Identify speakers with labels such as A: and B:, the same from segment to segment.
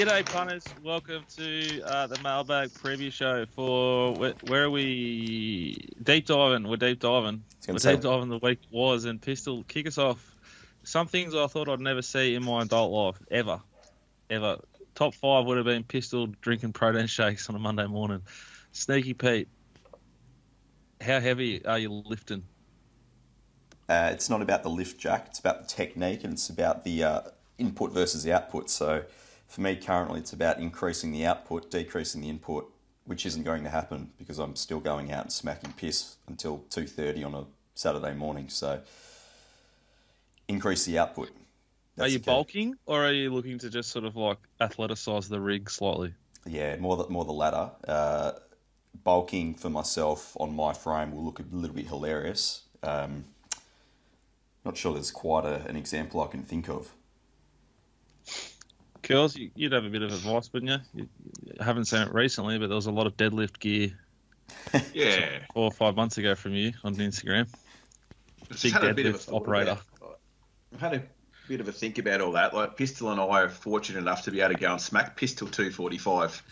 A: G'day, punters. Welcome to uh, the Mailbag Preview Show for where, where are we? Deep diving. We're deep diving. We're deep diving the week was and Pistol kick us off. Some things I thought I'd never see in my adult life ever, ever. Top five would have been Pistol drinking protein shakes on a Monday morning. Sneaky Pete, how heavy are you lifting?
B: Uh, it's not about the lift jack, it's about the technique and it's about the uh, input versus the output. So for me, currently, it's about increasing the output, decreasing the input, which isn't going to happen because I'm still going out and smacking piss until 2.30 on a Saturday morning. So increase the output.
A: are you bulking or are you looking to just sort of like athleticize the rig slightly?
B: Yeah, more the, more the latter. Uh, bulking for myself on my frame will look a little bit hilarious. Um, not sure there's quite a, an example I can think of.
A: Girls, you- you'd have a bit of advice, wouldn't you? you? I haven't seen it recently, but there was a lot of deadlift gear
C: Yeah.
A: four or five months ago from you on Instagram.
C: Just
A: Big
C: had a bit of a
A: deadlift operator.
C: about- I've had a bit of a think about all that. Like Pistol and I are fortunate enough to be able to go and smack Pistol 2:45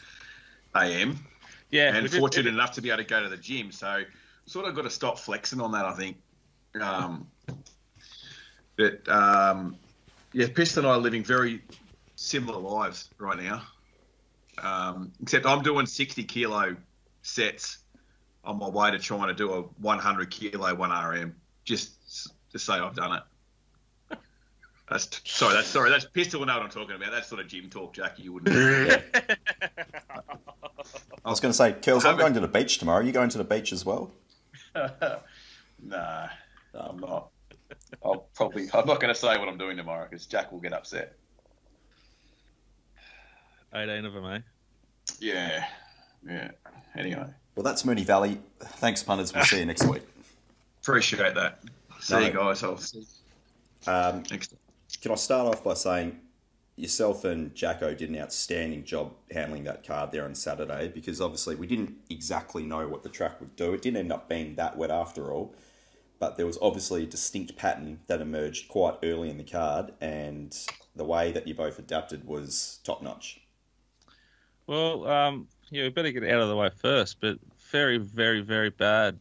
C: a.m.
A: Yeah,
C: and
A: it-
C: fortunate enough to be able to go to the gym. So sort of got to stop flexing on that. I think. Um, but um, yeah, Pistol and I are living very similar lives right now. Um, except I'm doing 60 kilo sets on my way to trying to do a 100 kilo 1 RM. Just to say I've done it. That's sorry. That's sorry. That's pistol. Know what I'm talking about. That's sort of gym talk, Jackie. You wouldn't.
B: I was going to say, Kells, I'm going to the beach tomorrow. Are you going to the beach as well?
C: nah, no, I'm not. I'll probably. I'm not going to say what I'm doing tomorrow because Jack will get upset.
A: 18 of them, eh?
C: Yeah, yeah. Anyway,
B: Well, that's Moonee Valley. Thanks, punters. We'll see you next week.
C: appreciate that. See
B: No.
C: you guys. I'll see you
B: Um,
C: next.
B: can I start off by saying yourself and Jacko did an outstanding job handling that card there on Saturday because obviously we didn't exactly know what the track would do. It didn't end up being that wet after all, but there was obviously a distinct pattern that emerged quite early in the card, and the way that you both adapted was top notch.
A: Well, um, yeah, we better get out of the way first, but very, very, very bad,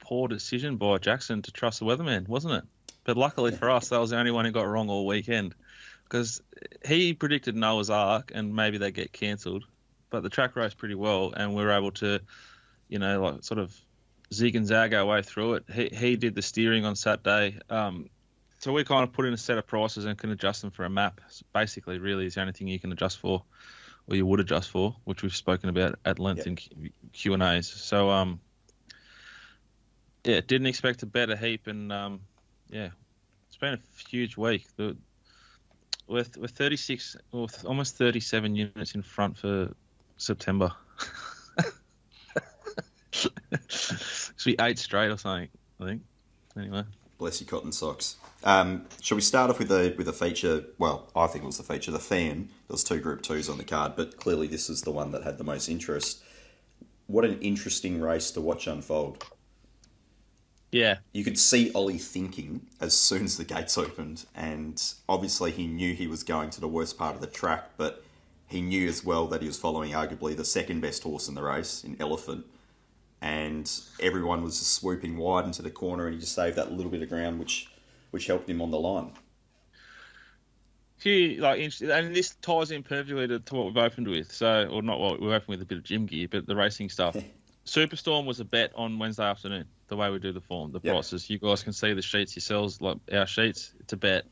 A: poor decision by Jackson to trust the weatherman, wasn't it? But luckily for us, that was the only one who got wrong all weekend because he predicted Noah's Ark and maybe they get cancelled, but the track raced pretty well and we were able to, you know, like sort of zig and zag our way through it. He, he did the steering on Saturday. Um, so we kind of put in a set of prices and can adjust them for a map. Basically, really, is the only thing you can adjust for or you would adjust for, which we've spoken about at length
B: Yep.
A: in Q- and A's. So, um, yeah, didn't expect to bet a heap, and um, yeah, it's been a huge week. The, with with 36 or th- almost 37 units in front for September. so we eight straight or something. I think. Anyway,
B: Bless your cotton socks. Um, shall we start off with a with a feature? Well, I think it was the feature. The Feehan. There was two Group Twos on the card, but clearly this is the one that had the most interest. What an interesting race to watch unfold.
A: yeah,
B: You could see Ollie thinking as soon as the gates opened, and obviously he knew he was going to the worst part of the track, but he knew as well that he was following arguably the second best horse in the race in Elephant, and everyone was just swooping wide into the corner, and he just saved that little bit of ground, which which helped him on the line.
A: few like interesting, and this ties in perfectly to, to what we've opened with. So, or not what we've opened with a bit of gym gear, but the racing stuff. Superstorm was a bet on Wednesday afternoon. The way we do the form, the
B: Yep.
A: prices. You guys can see the sheets yourselves, like our sheets. It's a bet,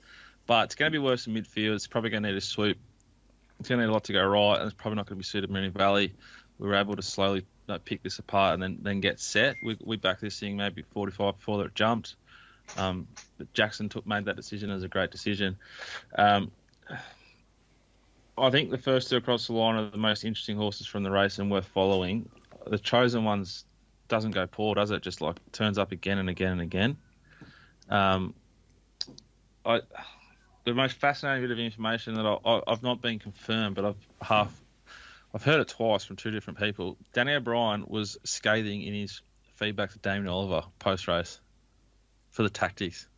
A: but it's going to be worse in midfield. It's probably going to need a swoop. It's going to need a lot to go right, and it's probably not going to be suited Moonee Valley. We were able to slowly uh, pick this apart and then, then get set. We, we backed this thing maybe 45 before it jumped. Um, but Jackson took made that decision as a great decision. Um, I think the first two across the line are the most interesting horses from the race and worth following. The chosen ones doesn't go poor, does it? Just like turns up again and again and again. Um, I, the most fascinating bit of information that I, I've not been confirmed, but I've half, I've heard it twice from two different people. Danny O'Brien was scathing in his feedback to Damien Oliver post race for the tactics.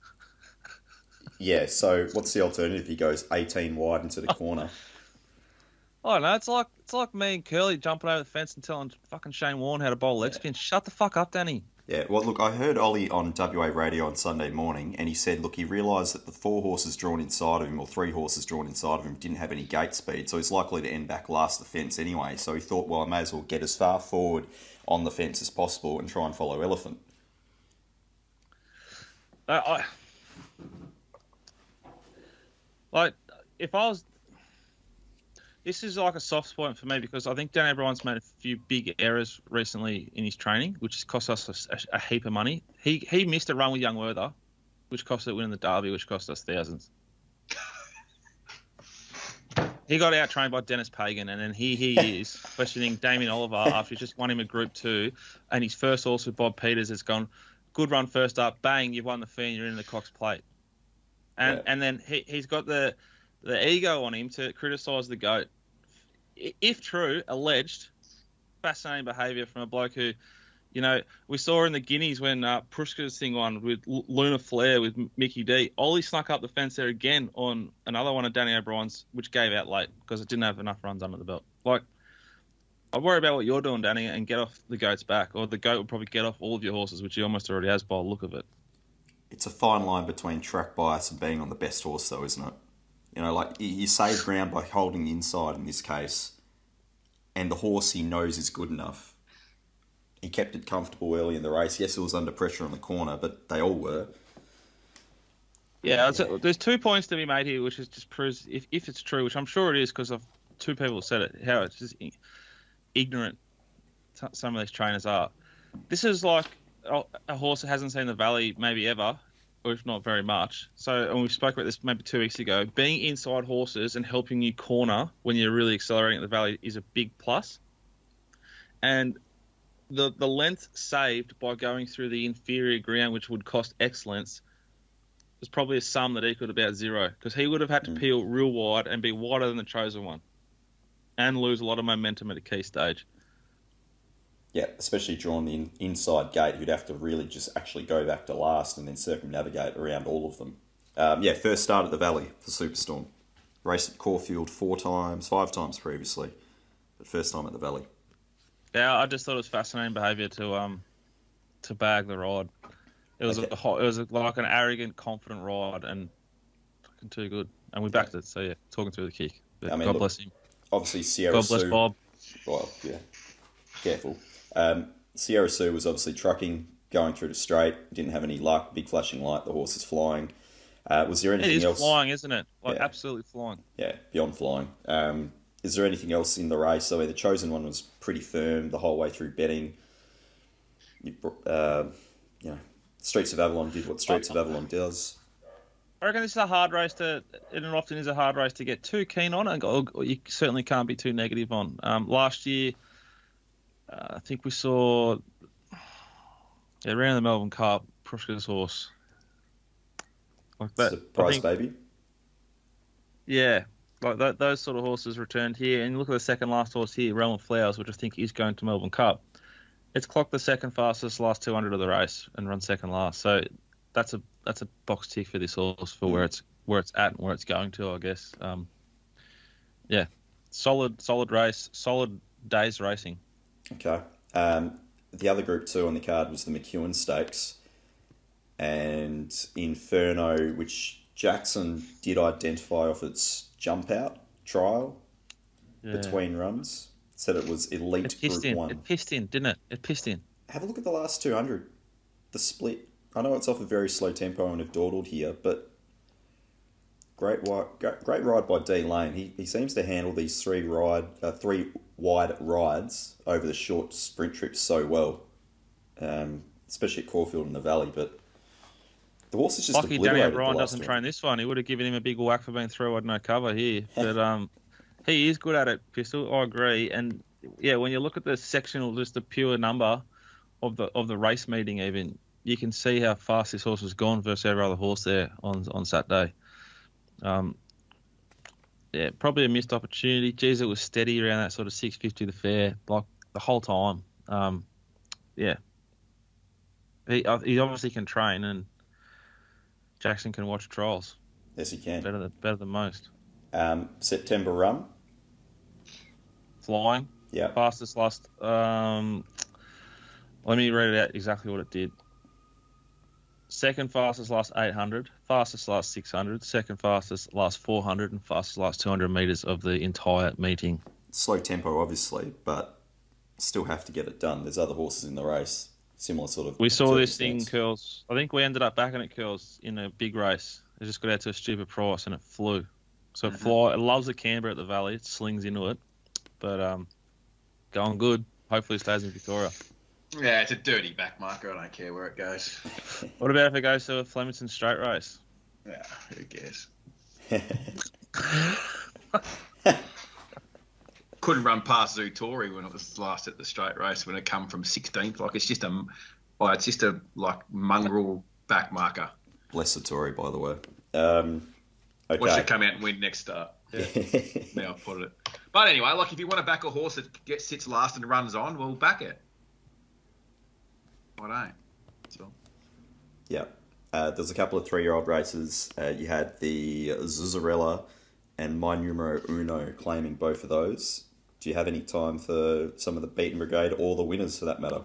B: Yeah. So what's the alternative? He goes eighteen wide into the corner.
A: Oh no, it's like it's like me and Curly jumping over the fence and telling fucking Shane Warne how to bowl leg spin. Shut the fuck up, Danny.
B: Yeah, well, look, I heard Ollie on WA radio on Sunday morning, and he said, look, he realised that the four horses drawn inside of him, or three horses drawn inside of him, didn't have any gate speed, so he's likely to end back last the fence anyway. So he thought, well, I may as well get as far forward on the fence as possible and try and follow Elephant.
A: Uh, I, like, if I was, this is like a soft spot for me because I think Dan O'Brien's made a few big errors recently in his training, which has cost us a, a heap of money. He he missed a run with Young Werther, which cost us winning the Derby, which cost us thousands. he got out trained by Denis Pagan, and then here he is questioning Damien Oliver after he just won him a Group Two, and his first horse with Bob Peters has gone good run first up, bang, you've won the fee, and you're in the Cox Plate, and
B: Yeah.
A: and then he he's got the the ego on him to criticise the goat. If true, alleged, fascinating behaviour from a bloke who, you know, we saw in the Guineas when uh, Pruska's thing on with Luna Flair with Mickey D. Ollie snuck up the fence there again on another one of Danny O'Brien's, which gave out late because it didn't have enough runs under the belt. Like, I worry about what you're doing, Danny, and get off the goat's back, or the goat will probably get off all of your horses, which he almost already has by the look of it.
B: It's a fine line between track bias and being on the best horse, though, isn't it? You know, like you- you save ground by holding the inside in this case, and the horse he knows is good enough. He kept it comfortable early in the race. Yes, it was under pressure on the corner, but they all were.
A: Yeah, it's- there's two points to be made here, which is just proves if, if it's true, which I'm sure it is because of two people have said it, how it's just ignorant some of these trainers are. This is like a, a horse that hasn't seen the valley maybe ever, or if not very much. So, and we spoke about this maybe two weeks ago. Being inside horses and helping you corner when you're really accelerating at the valley is a big plus. And the the length saved by going through the inferior ground, which would cost excellence, was probably a sum that equaled about zero because he would have had to mm. peel real wide and be wider than the chosen one, and lose a lot of momentum at a key stage.
B: Yeah, especially drawing the in, inside gate, you'd have to really just actually go back to last and then circumnavigate around all of them. Um, yeah, first start at the Valley for Superstorm. Raced at Caulfield four times, five times previously, but first time at the Valley.
A: Yeah, I just thought it was fascinating behaviour to um to bag the ride. It was
B: Okay.
A: a, it was like an arrogant, confident ride, and fucking too good. And we backed it. So yeah, talking through the kick.
B: I mean,
A: God
B: look,
A: bless him.
B: Obviously, Sierra
A: God bless
B: Sue.
A: Bob.
B: Well, yeah, careful. Um, Sierra Sue was obviously trucking, going through the straight, didn't have any luck, big flashing light, the horse is flying. Uh, was there
A: It
B: anything
A: is
B: else?
A: flying, isn't it? Like
B: Yeah.
A: absolutely flying.
B: Yeah, beyond flying. Um, is there anything else in the race? Mean, the chosen one was pretty firm the whole way through betting. You, uh, you know, Streets of Avalon did what Streets of Avalon does.
A: I reckon this is a hard race to, and it often is a hard race to get too keen on, and you certainly can't be too negative on. Um, last year, uh, I think we saw, yeah, around the Melbourne Cup, Pruska's horse. Like that,
B: Surprise,
A: think-
B: baby.
A: yeah, like that, those sort of horses returned here, and look at the second last horse here, Relevant Flowers, which I think is going to Melbourne Cup. It's clocked the second fastest last 200 of the race and run second last. So that's a that's a box tick for this horse for where it's where it's at and where it's going to, I guess. Um, yeah, solid solid race, solid days racing.
B: Okay. Um, the other group two on the card was the McEwen Stakes and Inferno, which Jackson did identify off its jump out trial
A: Yeah.
B: between runs. Said it was elite
A: it pissed
B: group
A: in.
B: one.
A: It pissed in, didn't it? It pissed in.
B: Have a look at the last 200. The split. I know it's off a very slow tempo and have dawdled here, but great wi- great, great ride by D Lane. He, he seems to handle these three ride uh, three wide rides over the short sprint trips so well, um, especially at Caulfield and the Valley. But the horse is just
A: Lucky Danny. O'Brien doesn't train this one. He would have given him a big whack for being through wide no cover here. But um, he is good at it, Pistol. I agree. And yeah, when you look at the sectional, just the pure number of the of the race meeting, even you can see how fast this horse has gone versus every other horse there on on Saturday. Um, yeah, probably a missed opportunity. Geez, it was steady around that sort of six fifty the fair, like the whole time. Um, yeah, he uh, he obviously can train and. Jackson can watch trials
B: Yes, he can.
A: better than better than most.
B: Um, September run.
A: flying.
B: Yeah.
A: Fastest last. Um, let me read it out exactly what it did. Second fastest last 800, fastest last 600, second fastest last 400, and fastest last 200 meters of the entire meeting.
B: Slow tempo, obviously, but still have to get it done. There's other horses in the race, similar sort of.
A: We saw this thing, curls. I think we ended up backing it, curls, in a big race. It just got out to a stupid price and it flew. So it fly. It loves the camber at the valley. It slings into it, but um, going good. Hopefully, it stays in Victoria.
C: Yeah, it's a dirty back marker. I don't care where it goes.
A: What about if it goes to a Flemington straight race?
C: Yeah, who cares? Couldn't run past Zutori when it was last at the straight race when it come from 16th. Like it's just a, well, it's just a like mongrel back marker.
B: Bless the Tory, by the way. Um,
C: Watch
B: okay.
C: it come out and win next start. Yeah. Now I've put it. But anyway, like if you want to back a horse that gets sits last and runs on, well, back it. I don't. So,
B: Yeah. Uh, there's a couple of three-year-old races. Uh, you had the Zuzarella and My Numero Uno claiming both of those. Do you have any time for some of the beaten brigade or the winners for that matter?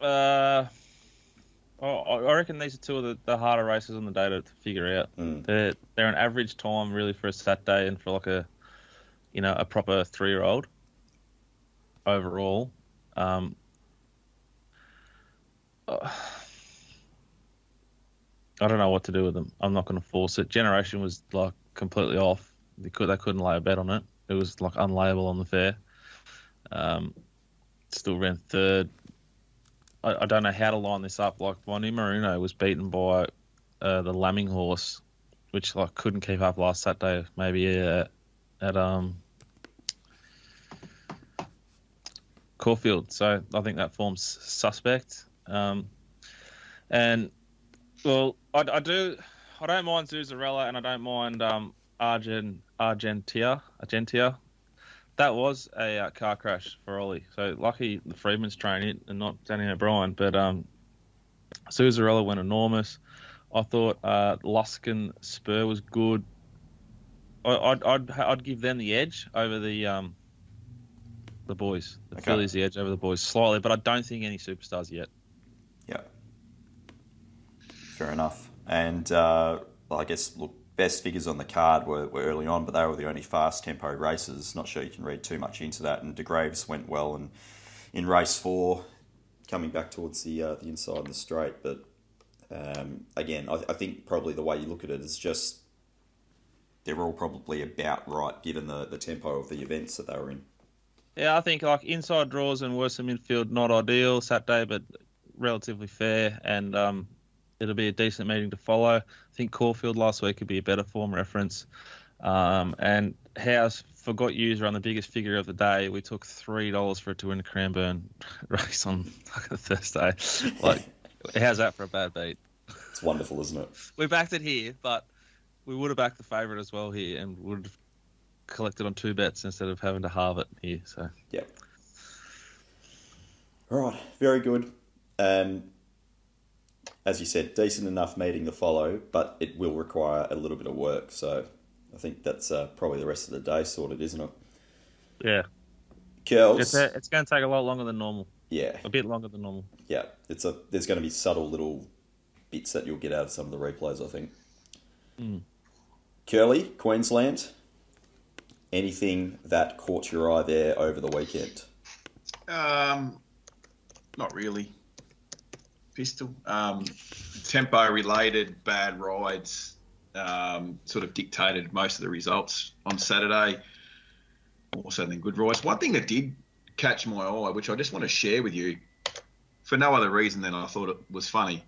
A: Uh, oh, I reckon these are two of the, the harder races on the day to, to figure out.
B: Mm.
A: They're they're an average time really for a Saturday and for like a, you know, a proper three year old. Overall, um, I don't know what to do with them. I'm not going to force it. Generation was like completely off. They could they couldn't lay a bet on it. It was like unlayable on the fair. Um, still ran third. I, I don't know how to line this up. Like Bonnie Marino was beaten by uh, the lambing horse, which like couldn't keep up last Saturday. Maybe uh, at um Caulfield. So I think that forms suspect. Um, and well, I, I do. I don't mind Zuzarella and I don't mind um Argent Argentia Argentia. That was a uh, car crash for Ollie. So lucky the Freedman's train it and not Danny O'Brien. But um, Zuzarella went enormous. I thought uh, Luskin Spur was good. I, I'd, I'd I'd give them the edge over the um the boys. The
B: Okay.
A: fillies the edge over the boys slightly, but I don't think any superstars yet.
B: Fair enough. And uh, I guess, look, best figures on the card were, were early on, but they were the only fast tempo races. Not sure you can read too much into that. And De Graves went well and in race four, coming back towards the uh, the inside of the straight. But um, again, I, I think probably the way you look at it is just they're all probably about right given the, the tempo of the events that they were in.
A: Yeah, I think like inside draws and worse than midfield not ideal Saturday, but relatively fair, and um, it'll be a decent meeting to follow. I think Caulfield last week could be a better form reference. Um, and House forgot user on the biggest figure of the day. We took three dollars for it to win a Cranbourne race on Thursday. Like, how's that for a bad beat?
B: It's wonderful, isn't it?
A: We backed it here, but we would have backed the favourite as well here, and would have collected on two bets instead of having to halve it here. So.
B: Yep. All right, very good. Um, as you said, decent enough meeting to follow, but it will require a little bit of work. So I think that's uh, probably the rest of the day sorted, isn't it?
A: Yeah,
B: Curls.
A: it's, a, it's going to take a lot longer than normal.
B: yeah,
A: A bit longer than normal.
B: yeah. It's a. There's going to be subtle little bits that you'll get out of some of the replays. I think.
A: Mm.
B: Curly, Queensland. Anything that caught your eye there over the weekend?
C: Um, not really. Pistol. Um, tempo related bad rides um, sort of dictated most of the results on Saturday. Also, than good rides. One thing that did catch my eye, which I just want to share with you, for no other reason than I thought it was funny,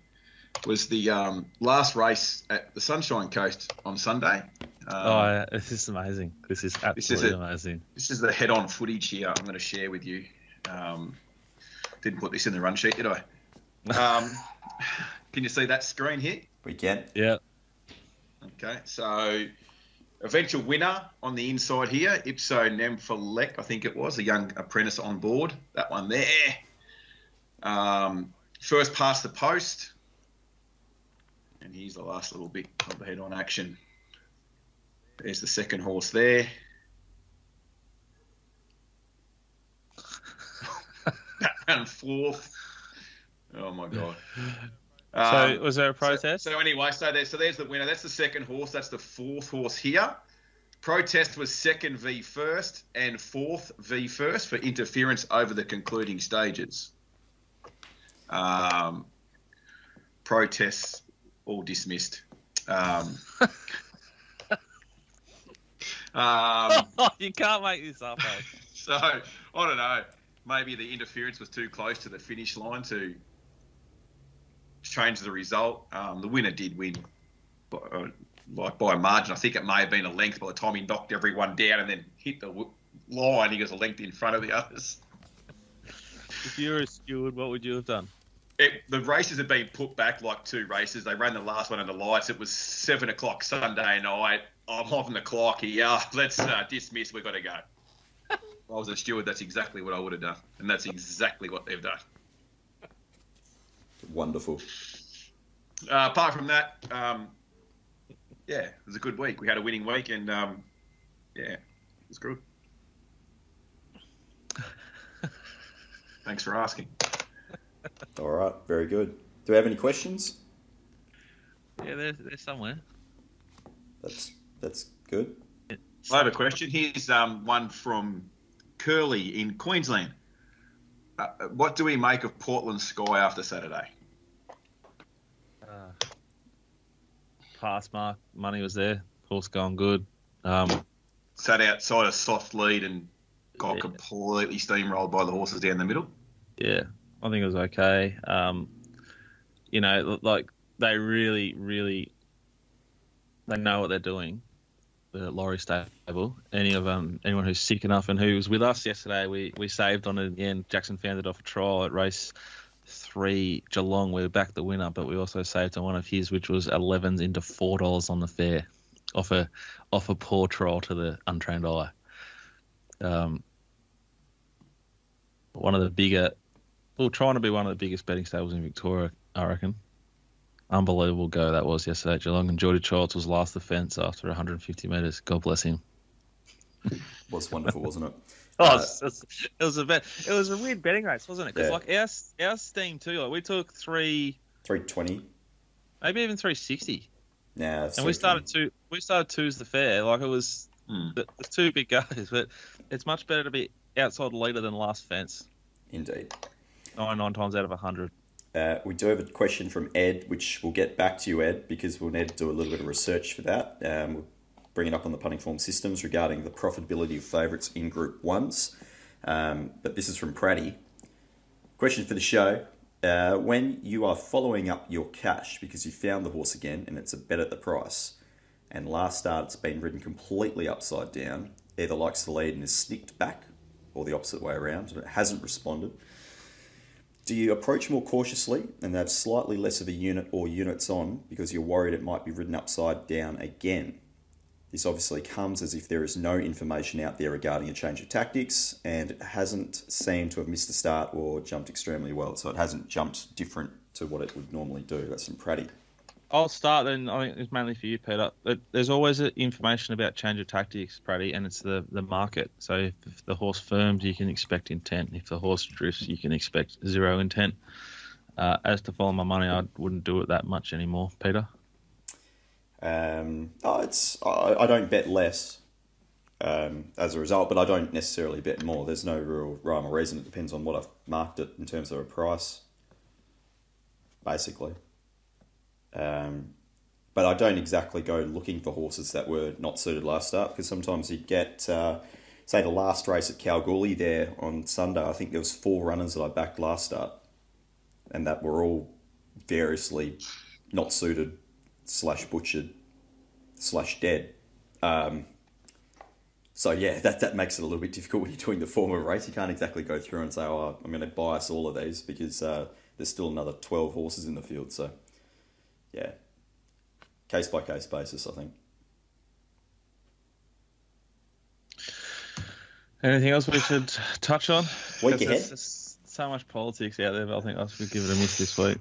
C: was the um, last race at the Sunshine Coast on Sunday. Um,
A: oh, this is amazing. This is absolutely
C: it.
A: amazing.
C: This is the head-on footage here. I'm going to share with you. Um, didn't put this in the run sheet, did I? Um, can you see that screen here?
B: We can.
A: Yeah.
C: Okay, so eventual winner on the inside here, Ipso Nemphalek, I think it was, a young apprentice on board. That one there. Um, first past the post. And here's the last little bit of the head on action. There's the second horse there. and fourth. Oh my god.
A: So
C: Um,
A: was there a protest?
C: So, so anyway, so there's so there's the winner. That's the second horse. That's the fourth horse here. Protest was second v first and fourth v first for interference over the concluding stages. Um, protests all dismissed. Um, um,
A: you can't make this up. eh?
C: so I don't know. Maybe the interference was too close to the finish line to change the result. Um, the winner did win, by, uh, like by a margin. I think it may have been a length by the time he knocked everyone down and then hit the line. He was a length in front of the others.
A: If you were a steward, what would you have done?
C: It, the races had been put back like two races. They ran the last one under lights. It was seven o'clock Sunday night. I'm off on the clock here. Let's uh, dismiss. We've got to go. If I was a steward, that's exactly what I would have done, and that's exactly what they've done.
B: Wonderful.
C: Uh, apart from that, um, yeah, it was a good week. We had a winning week, and um, yeah, it was good. Thanks for asking.
B: All right, very good. Do we have any questions?
A: Yeah, they're, they're somewhere.
B: That's that's good.
C: I have a question. Here's um, one from Curly in Queensland. Uh, what do we make of Portland Sky after Saturday?
A: Uh, pass mark, money was there. Horse going good. Um,
C: Sat outside a soft lead and got
A: Yeah.
C: completely steamrolled by the horses down the middle.
A: yeah, I think it was okay. Um, you know, like they really, really, they know what they're doing. The lorry stable. Any of um, anyone who's sick enough and who was with us yesterday, we we saved on it in the end. Jackson found it off a trial at race three Geelong. We backed the winner, but we also saved on one of his, which was 11s into four dollars on the fair, off a off a poor trial to the untrained eye. Um, one of the bigger, well, trying to be one of the biggest betting stables in Victoria, I reckon. Unbelievable go that was yesterday at Geelong, and Geordie Childs was last defence after 150 metres. God bless him.
B: Was wonderful, wasn't it?
A: Oh,
B: Uh,
A: it, was, it was a bet. It was a weird betting race, wasn't it? Because
B: Yeah.
A: like our our steam too, like we took three,
B: Three twenty.
A: maybe even 360,
B: Yeah,
A: and we started two. We started two as the fair. Like it was
C: Hmm.
A: the, the two big guys, but it's much better to be outside the leader than last fence.
B: Indeed.
A: Nine nine times out of a hundred.
B: Uh, we do have a question from Ed, which we'll get back to you, Ed, because we'll need to do a little bit of research for that. Um, we'll bring it up on the punting form systems regarding the profitability of favourites in Group 1s. Um, but this is from Praddy. Question for the show. Uh, when you are following up your cash because you found the horse again and it's a bet at the price, and last start it's been ridden completely upside down, either likes the lead and is snicked back, or the opposite way around, and it hasn't responded, do you approach more cautiously and have slightly less of a unit or units on because you're worried it might be ridden upside down again? This obviously comes as if there is no information out there regarding a change of tactics and it hasn't seemed to have missed the start or jumped extremely well. So it hasn't jumped different to what it would normally do. That's from Praddy.
A: I'll start then. I think it's mainly for you, Peter. There's always information about change of tactics, Brady, and it's the, the market. So if, if the horse firms, you can expect intent. If the horse drifts, you can expect zero intent. Uh, as to follow my money, I wouldn't do it that much anymore, Peter.
B: Um, oh, it's I, I don't bet less um, as a result, but I don't necessarily bet more. There's no real rhyme or reason. It depends on what I've marked it in terms of a price, basically. Um, but I don't exactly go looking for horses that were not suited last start because sometimes you get, uh, say, the last race at Kalgoorlie there on Sunday. I think there was four runners that I backed last start, and that were all variously not suited slash butchered slash dead. Um, so yeah, that that makes it a little bit difficult when you're doing the form of race. You can't exactly go through and say, "Oh, I'm going to bias all of these," because uh, there's still another 12 horses in the field. So yeah, case by case basis, I think.
A: Anything else we should touch on?
B: Week
A: 'Cause
B: ahead.
A: There's just so much politics out there, but I think I should give it a miss this week.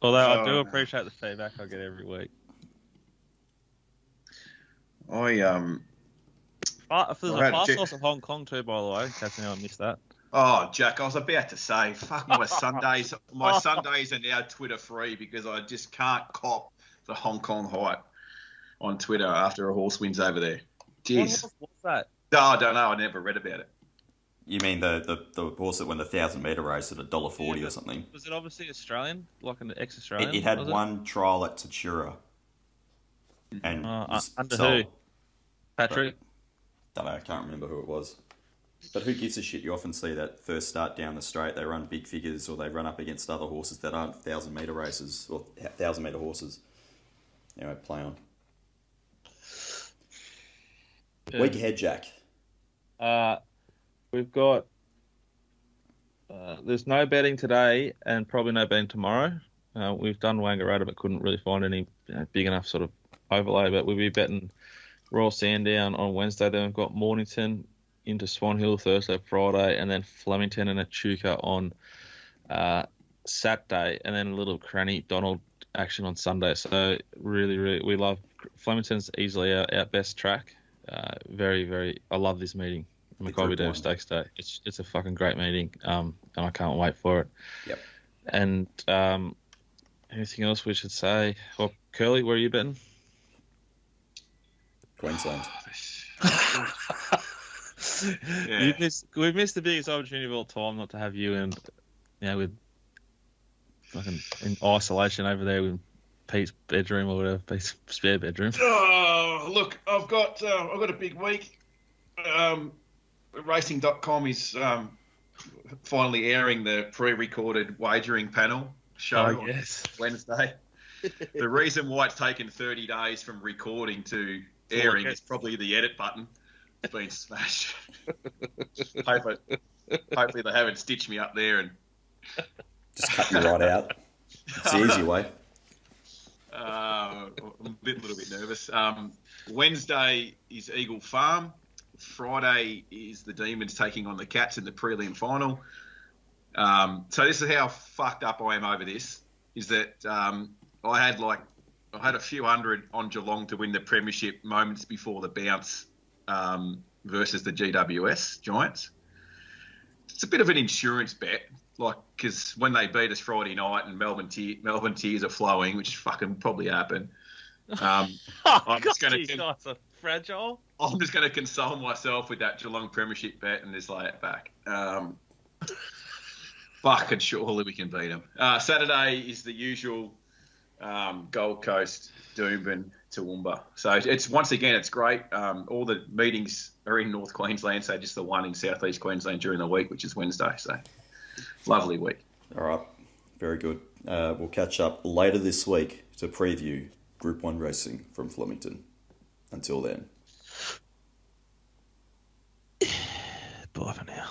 A: Although I
C: Oh,
A: do appreciate the feedback I get every week.
C: I um
A: Uh, for the
C: Alright,
A: fast
C: Jake.
A: of Hong Kong too, by the way, in case anyone missed that.
C: Oh, Jack, I was about to say, fuck my Sundays. My Sundays are now Twitter free because I just can't cop the Hong Kong hype on Twitter after a horse wins over there. Jeez.
A: What, what's that?
C: No, I don't know. I never read about it.
B: You mean the, the, the horse that won the thousand meter race at a dollar forty
A: Yeah,
B: or something?
A: Was it obviously Australian, like an ex-Australian?
B: It, it had
A: was
B: one trial at Tatura. And
A: Uh, under
B: sold.
A: who? Patrick.
B: Don't know, I can't remember who it was. But who gives a shit? You often see that first start down the straight, they run big figures or they run up against other horses that aren't thousand meter races or thousand meter horses. Anyway, play on.
A: Yeah.
B: Week ahead, Jack.
A: Uh, we've got. Uh, there's no betting today, and probably no betting tomorrow. Uh, we've done Wangaratta, but couldn't really find any you know, big enough sort of overlay. But we'll be betting Royal Sandown on Wednesday. Then we've got Mornington into Swan Hill Thursday, Friday, and then Flemington and Echuca on uh, Saturday, and then a little Cranny Donald action on Sunday. So really, really, we love Flemington's easily our, our best track. Uh, very, very. I love this meeting.
B: The
A: Makybe
B: Diva
A: Stakes Day. It's it's a fucking great meeting. Um, and I can't wait for it.
B: Yep.
A: And um, anything else we should say? Well, Curly, where are you betting?
B: Queensland.
C: Yeah.
A: You missed, we've missed the biggest opportunity of all time not to have you in, you know, with fucking in isolation over there with Pete's bedroom or whatever, Pete's spare bedroom.
C: Oh, look, I've got uh, I've got a big week. Um, Racing.com is um, finally airing the pre-recorded wagering panel show
A: Oh,
C: on
A: yes.
C: Wednesday. the reason why it's taken 30 days from recording to airing is probably the edit button. Been smashed. hopefully, hopefully they haven't stitched me up there and
B: Just cut you right out. It's the easy way.
C: Uh, I'm a bit, little bit nervous. Um, Wednesday is Eagle Farm. Friday is the Demons taking on the Cats in the prelim final. Um, so this is how fucked up I am over this. Is that um, I had like I had a few hundred on Geelong to win the premiership moments before the bounce um, versus the GWS Giants. It's a bit of an insurance bet, like because when they beat us Friday night and Melbourne te- Melbourne tears are flowing, which fucking probably happened. Um,
A: Oh,
C: I'm just
A: God,
C: gonna-
A: these guys are fragile.
C: I'm just going to console myself with that Geelong Premiership bet and just lay it back. Um, fucking surely we can beat them. Uh, Saturday is the usual um, Gold Coast, Doomben, Toowoomba. So it's once again, it's great. Um, all the meetings are in North Queensland, so just the one in Southeast Queensland during the week, which is Wednesday. So lovely week.
B: All right, very good. Uh, we'll catch up later this week to preview Group One racing from Flemington. Until then, bye for now.